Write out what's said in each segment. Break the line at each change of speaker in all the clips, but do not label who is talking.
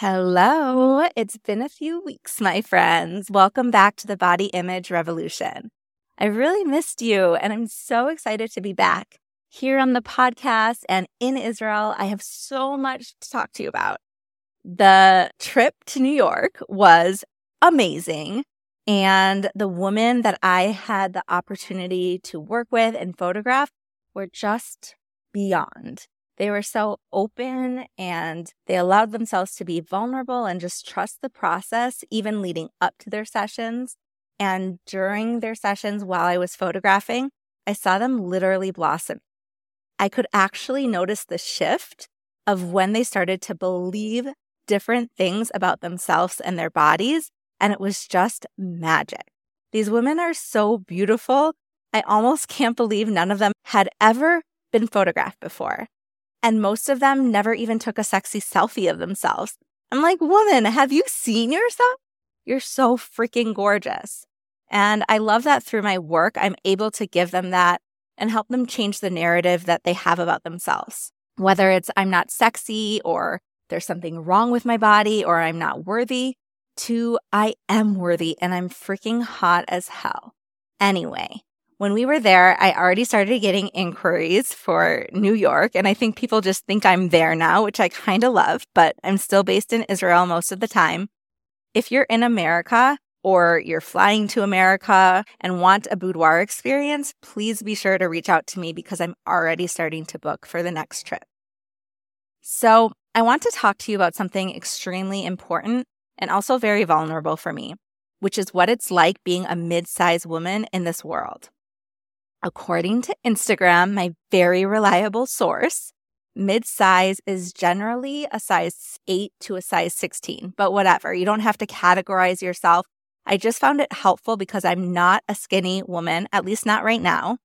Hello. It's been a few weeks, my friends. Welcome back to the Body Image Revolution. I really missed you, and I'm so excited to be back here on the podcast and in Israel. I have so much to talk to you about. The trip to New York was amazing. And the women that I had the opportunity to work with and photograph were just beyond. They were so open and they allowed themselves to be vulnerable and just trust the process, even leading up to their sessions. And during their sessions while I was photographing, I saw them literally blossom. I could actually notice the shift of when they started to believe different things about themselves and their bodies. And it was just magic. These women are so beautiful. I almost can't believe none of them had ever been photographed before. And most of them never even took a sexy selfie of themselves. I'm like, woman, have you seen yourself? You're so freaking gorgeous. And I love that through my work, I'm able to give them that and help them change the narrative that they have about themselves. Whether it's I'm not sexy or there's something wrong with my body or I'm not worthy, to I am worthy and I'm freaking hot as hell. Anyway, when we were there, I already started getting inquiries for New York. And I think people just think I'm there now, which I kind of love, but I'm still based in Israel most of the time. If you're in America or you're flying to America and want a boudoir experience, please be sure to reach out to me because I'm already starting to book for the next trip. So, I want to talk to you about something extremely important and also very vulnerable for me, which is what it's like being a mid sized woman in this world. According to Instagram, my very reliable source, mid size is generally a size 8 to a size 16, but whatever. You don't have to categorize yourself. I just found it helpful because I'm not a skinny woman, at least not right now,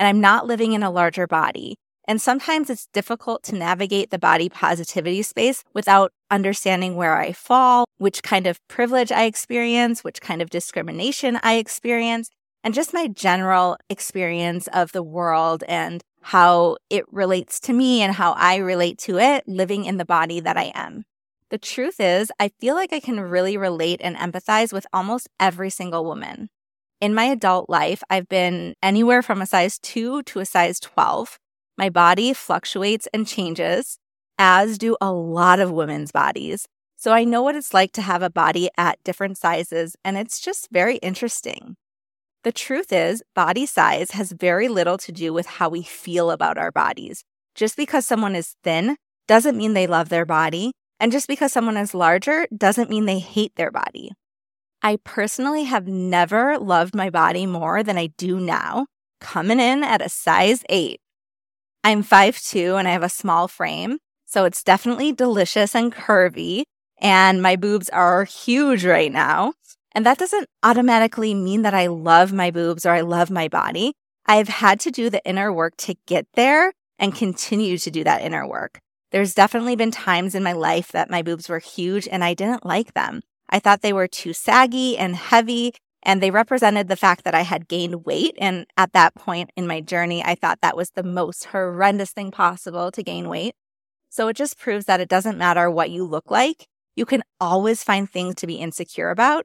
and I'm not living in a larger body. And sometimes it's difficult to navigate the body positivity space without understanding where I fall, which kind of privilege I experience, which kind of discrimination I experience, and just my general experience of the world and how it relates to me and how I relate to it living in the body that I am. The truth is, I feel like I can really relate and empathize with almost every single woman. In my adult life, I've been anywhere from a size 2 to a size 12. My body fluctuates and changes, as do a lot of women's bodies. So I know what it's like to have a body at different sizes, and it's just very interesting. The truth is, body size has very little to do with how we feel about our bodies. Just because someone is thin doesn't mean they love their body. And just because someone is larger doesn't mean they hate their body. I personally have never loved my body more than I do now, coming in at a size eight. I'm 5'2 and I have a small frame, so it's definitely delicious and curvy. And my boobs are huge right now. And that doesn't automatically mean that I love my boobs or I love my body. I've had to do the inner work to get there and continue to do that inner work. There's definitely been times in my life that my boobs were huge and I didn't like them. I thought they were too saggy and heavy and they represented the fact that I had gained weight. And at that point in my journey, I thought that was the most horrendous thing possible to gain weight. So it just proves that it doesn't matter what you look like. You can always find things to be insecure about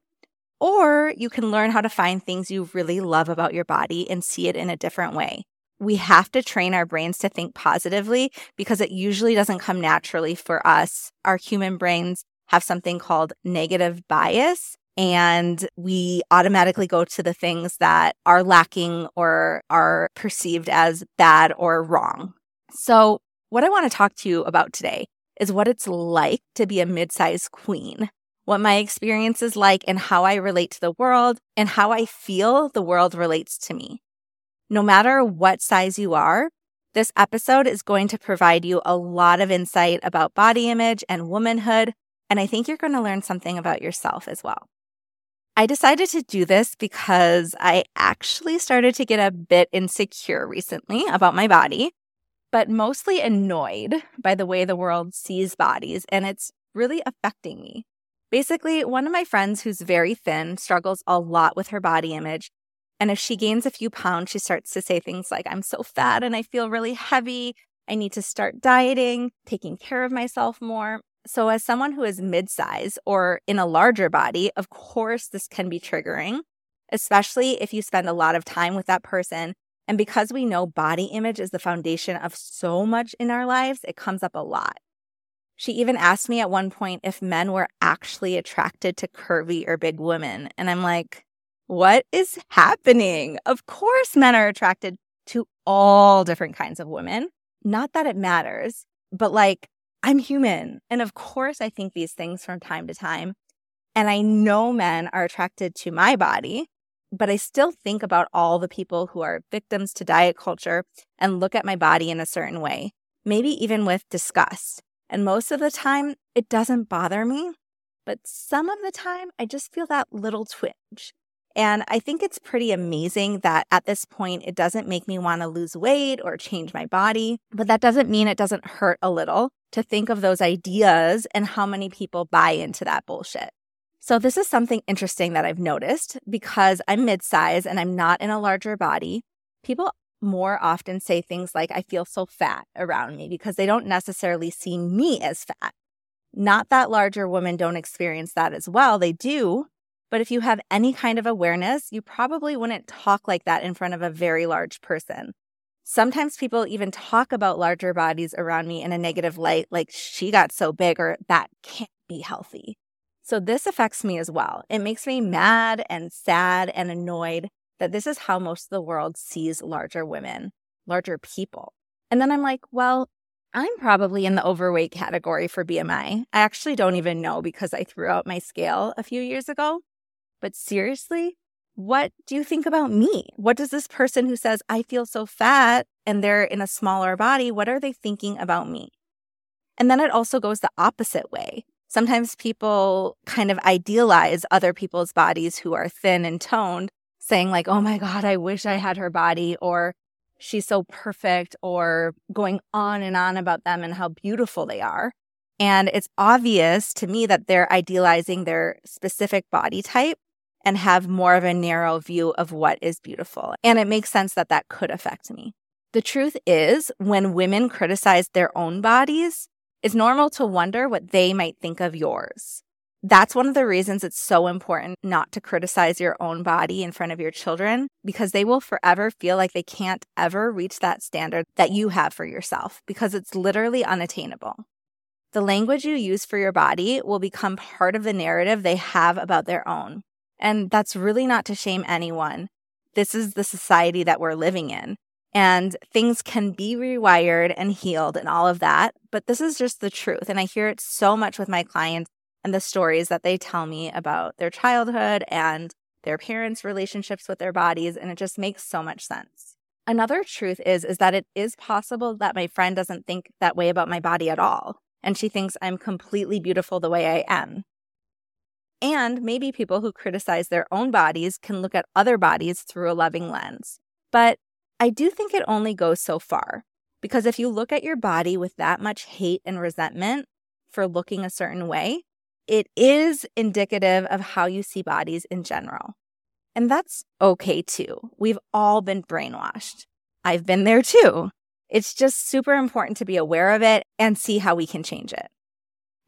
or you can learn how to find things you really love about your body and see it in a different way. We have to train our brains to think positively because it usually doesn't come naturally for us. Our human brains have something called negative bias, and we automatically go to the things that are lacking or are perceived as bad or wrong. So, what I want to talk to you about today is what it's like to be a mid sized queen what my experience is like and how I relate to the world and how I feel the world relates to me. No matter what size you are, this episode is going to provide you a lot of insight about body image and womanhood, and I think you're going to learn something about yourself as well. I decided to do this because I actually started to get a bit insecure recently about my body, but mostly annoyed by the way the world sees bodies, and it's really affecting me. Basically, one of my friends who's very thin struggles a lot with her body image. And if she gains a few pounds, she starts to say things like, I'm so fat and I feel really heavy. I need to start dieting, taking care of myself more. So, as someone who is mid size or in a larger body, of course, this can be triggering, especially if you spend a lot of time with that person. And because we know body image is the foundation of so much in our lives, it comes up a lot. She even asked me at one point if men were actually attracted to curvy or big women. And I'm like, what is happening? Of course, men are attracted to all different kinds of women. Not that it matters, but like, I'm human. And of course, I think these things from time to time. And I know men are attracted to my body, but I still think about all the people who are victims to diet culture and look at my body in a certain way, maybe even with disgust. And most of the time, it doesn't bother me. But some of the time, I just feel that little twinge. And I think it's pretty amazing that at this point, it doesn't make me want to lose weight or change my body. But that doesn't mean it doesn't hurt a little to think of those ideas and how many people buy into that bullshit. So, this is something interesting that I've noticed because I'm midsize and I'm not in a larger body. People more often say things like, I feel so fat around me because they don't necessarily see me as fat. Not that larger women don't experience that as well, they do, but if you have any kind of awareness, you probably wouldn't talk like that in front of a very large person. Sometimes people even talk about larger bodies around me in a negative light, like she got so big or that can't be healthy. So this affects me as well. It makes me mad and sad and annoyed that this is how most of the world sees larger women, larger people. And then I'm like, well, I'm probably in the overweight category for BMI. I actually don't even know because I threw out my scale a few years ago. But seriously, what do you think about me? What does this person who says, I feel so fat and they're in a smaller body, what are they thinking about me? And then it also goes the opposite way. Sometimes people kind of idealize other people's bodies who are thin and toned, saying, like, oh my God, I wish I had her body, or she's so perfect, or going on and on about them and how beautiful they are. And it's obvious to me that they're idealizing their specific body type and have more of a narrow view of what is beautiful. And it makes sense that that could affect me. The truth is, when women criticize their own bodies, it's normal to wonder what they might think of yours. That's one of the reasons it's so important not to criticize your own body in front of your children because they will forever feel like they can't ever reach that standard that you have for yourself because it's literally unattainable. The language you use for your body will become part of the narrative they have about their own. And that's really not to shame anyone. This is the society that we're living in. And things can be rewired and healed and all of that. But this is just the truth. And I hear it so much with my clients and the stories that they tell me about their childhood and their parents' relationships with their bodies. And it just makes so much sense. Another truth is, is that it is possible that my friend doesn't think that way about my body at all. And she thinks I'm completely beautiful the way I am. And maybe people who criticize their own bodies can look at other bodies through a loving lens. But I do think it only goes so far. Because if you look at your body with that much hate and resentment for looking a certain way, it is indicative of how you see bodies in general. And that's okay too. We've all been brainwashed. I've been there too. It's just super important to be aware of it and see how we can change it.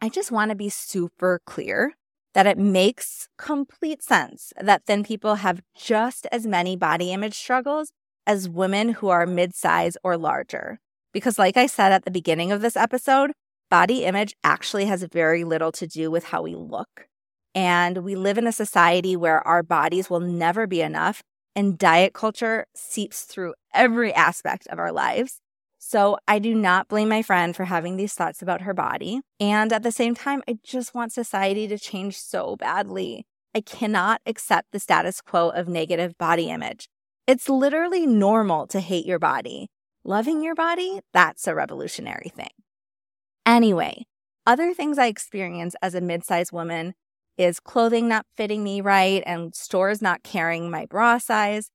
I just want to be super clear that it makes complete sense that thin people have just as many body image struggles as women who are mid size or larger. Because, like I said at the beginning of this episode, body image actually has very little to do with how we look. And we live in a society where our bodies will never be enough, and diet culture seeps through every aspect of our lives. So I do not blame my friend for having these thoughts about her body. And at the same time, I just want society to change so badly. I cannot accept the status quo of negative body image. It's literally normal to hate your body. Loving your body, that's a revolutionary thing. Anyway, other things I experience as a mid sized woman is clothing not fitting me right and stores not carrying my bra size.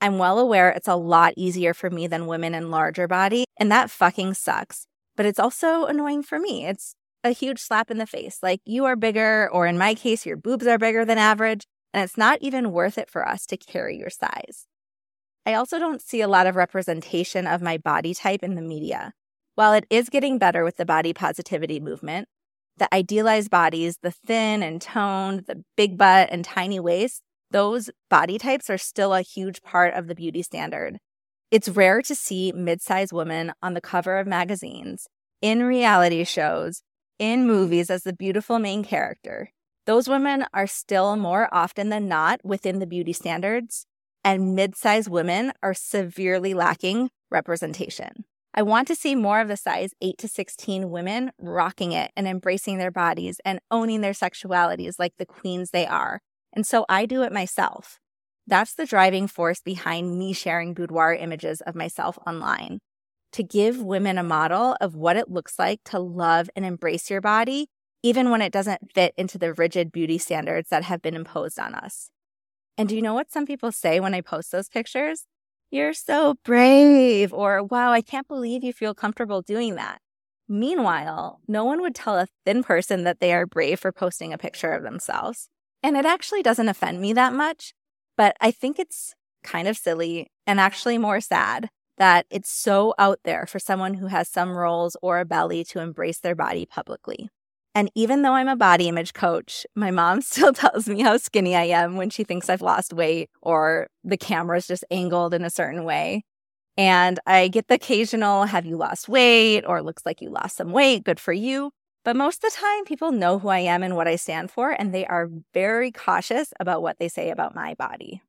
I'm well aware it's a lot easier for me than women in larger body, and that fucking sucks. But it's also annoying for me. It's a huge slap in the face. Like, you are bigger, or in my case, your boobs are bigger than average, and it's not even worth it for us to carry your size. I also don't see a lot of representation of my body type in the media. While it is getting better with the body positivity movement, the idealized bodies, the thin and toned, the big butt and tiny waist, those body types are still a huge part of the beauty standard. It's rare to see mid sized women on the cover of magazines, in reality shows, in movies as the beautiful main character. Those women are still more often than not within the beauty standards, and mid sized women are severely lacking representation. I want to see more of the size 8 to 16 women rocking it and embracing their bodies and owning their sexualities like the queens they are. And so I do it myself. That's the driving force behind me sharing boudoir images of myself online to give women a model of what it looks like to love and embrace your body, even when it doesn't fit into the rigid beauty standards that have been imposed on us. And do you know what some people say when I post those pictures? You're so brave, or wow, I can't believe you feel comfortable doing that. Meanwhile, no one would tell a thin person that they are brave for posting a picture of themselves. And it actually doesn't offend me that much but I think it's kind of silly and actually more sad that it's so out there for someone who has some rolls or a belly to embrace their body publicly. And even though I'm a body image coach, my mom still tells me how skinny I am when she thinks I've lost weight or the camera's just angled in a certain way. And I get the occasional, have you lost weight? Or looks like you lost some weight. Good for you. But most of the time, people know who I am and what I stand for, and they are very cautious about what they say about my body.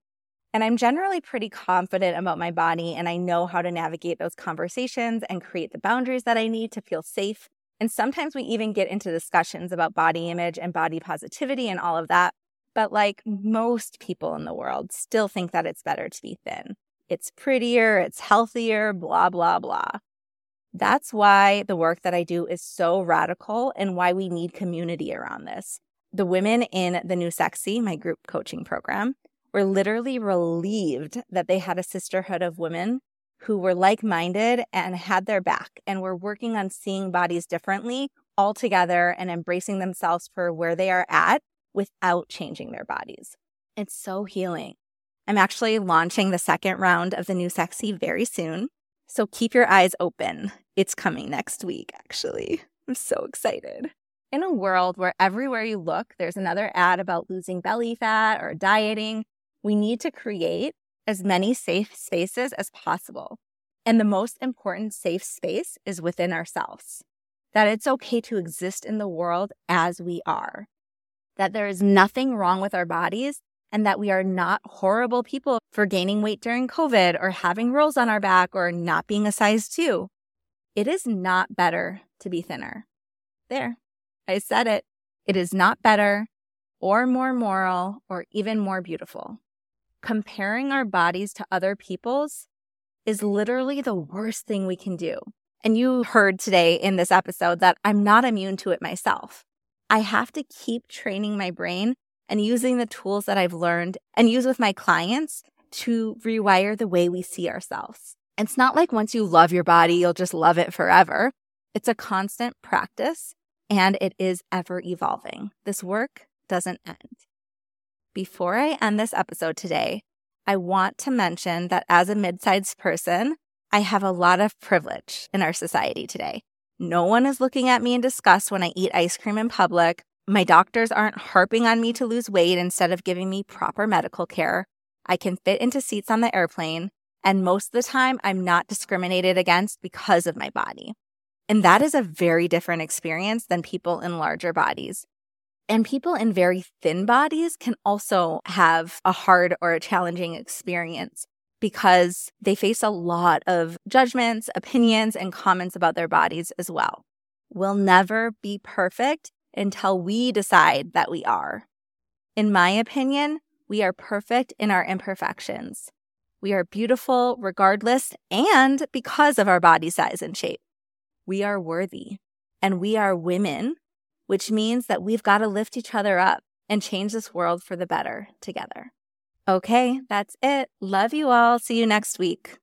And I'm generally pretty confident about my body, and I know how to navigate those conversations and create the boundaries that I need to feel safe. And sometimes we even get into discussions about body image and body positivity and all of that. But like most people in the world, still think that it's better to be thin. It's prettier, it's healthier, blah, blah, blah. That's why the work that I do is so radical and why we need community around this. The women in the New Sexy, my group coaching program, were literally relieved that they had a sisterhood of women who were like minded and had their back and were working on seeing bodies differently all together and embracing themselves for where they are at without changing their bodies. It's so healing. I'm actually launching the second round of the New Sexy very soon. So keep your eyes open. It's coming next week, actually. I'm so excited. In a world where everywhere you look, there's another ad about losing belly fat or dieting, we need to create as many safe spaces as possible. And the most important safe space is within ourselves. That it's okay to exist in the world as we are. That there is nothing wrong with our bodies and that we are not horrible people for gaining weight during COVID or having rolls on our back or not being a size two. It is not better to be thinner. There, I said it. It is not better or more moral or even more beautiful. Comparing our bodies to other people's is literally the worst thing we can do. And you heard today in this episode that I'm not immune to it myself. I have to keep training my brain and using the tools that I've learned and use with my clients to rewire the way we see ourselves. It's not like once you love your body, you'll just love it forever. It's a constant practice and it is ever evolving. This work doesn't end. Before I end this episode today, I want to mention that as a mid sized person, I have a lot of privilege in our society today. No one is looking at me in disgust when I eat ice cream in public my doctors aren't harping on me to lose weight instead of giving me proper medical care. I can fit into seats on the airplane. And most of the time, I'm not discriminated against because of my body. And that is a very different experience than people in larger bodies. And people in very thin bodies can also have a hard or a challenging experience because they face a lot of judgments, opinions, and comments about their bodies as well. We'll never be perfect until we decide that we are. In my opinion, we are perfect in our imperfections. We are beautiful regardless and because of our body size and shape. We are worthy and we are women, which means that we've got to lift each other up and change this world for the better together. Okay, that's it. Love you all. See you next week.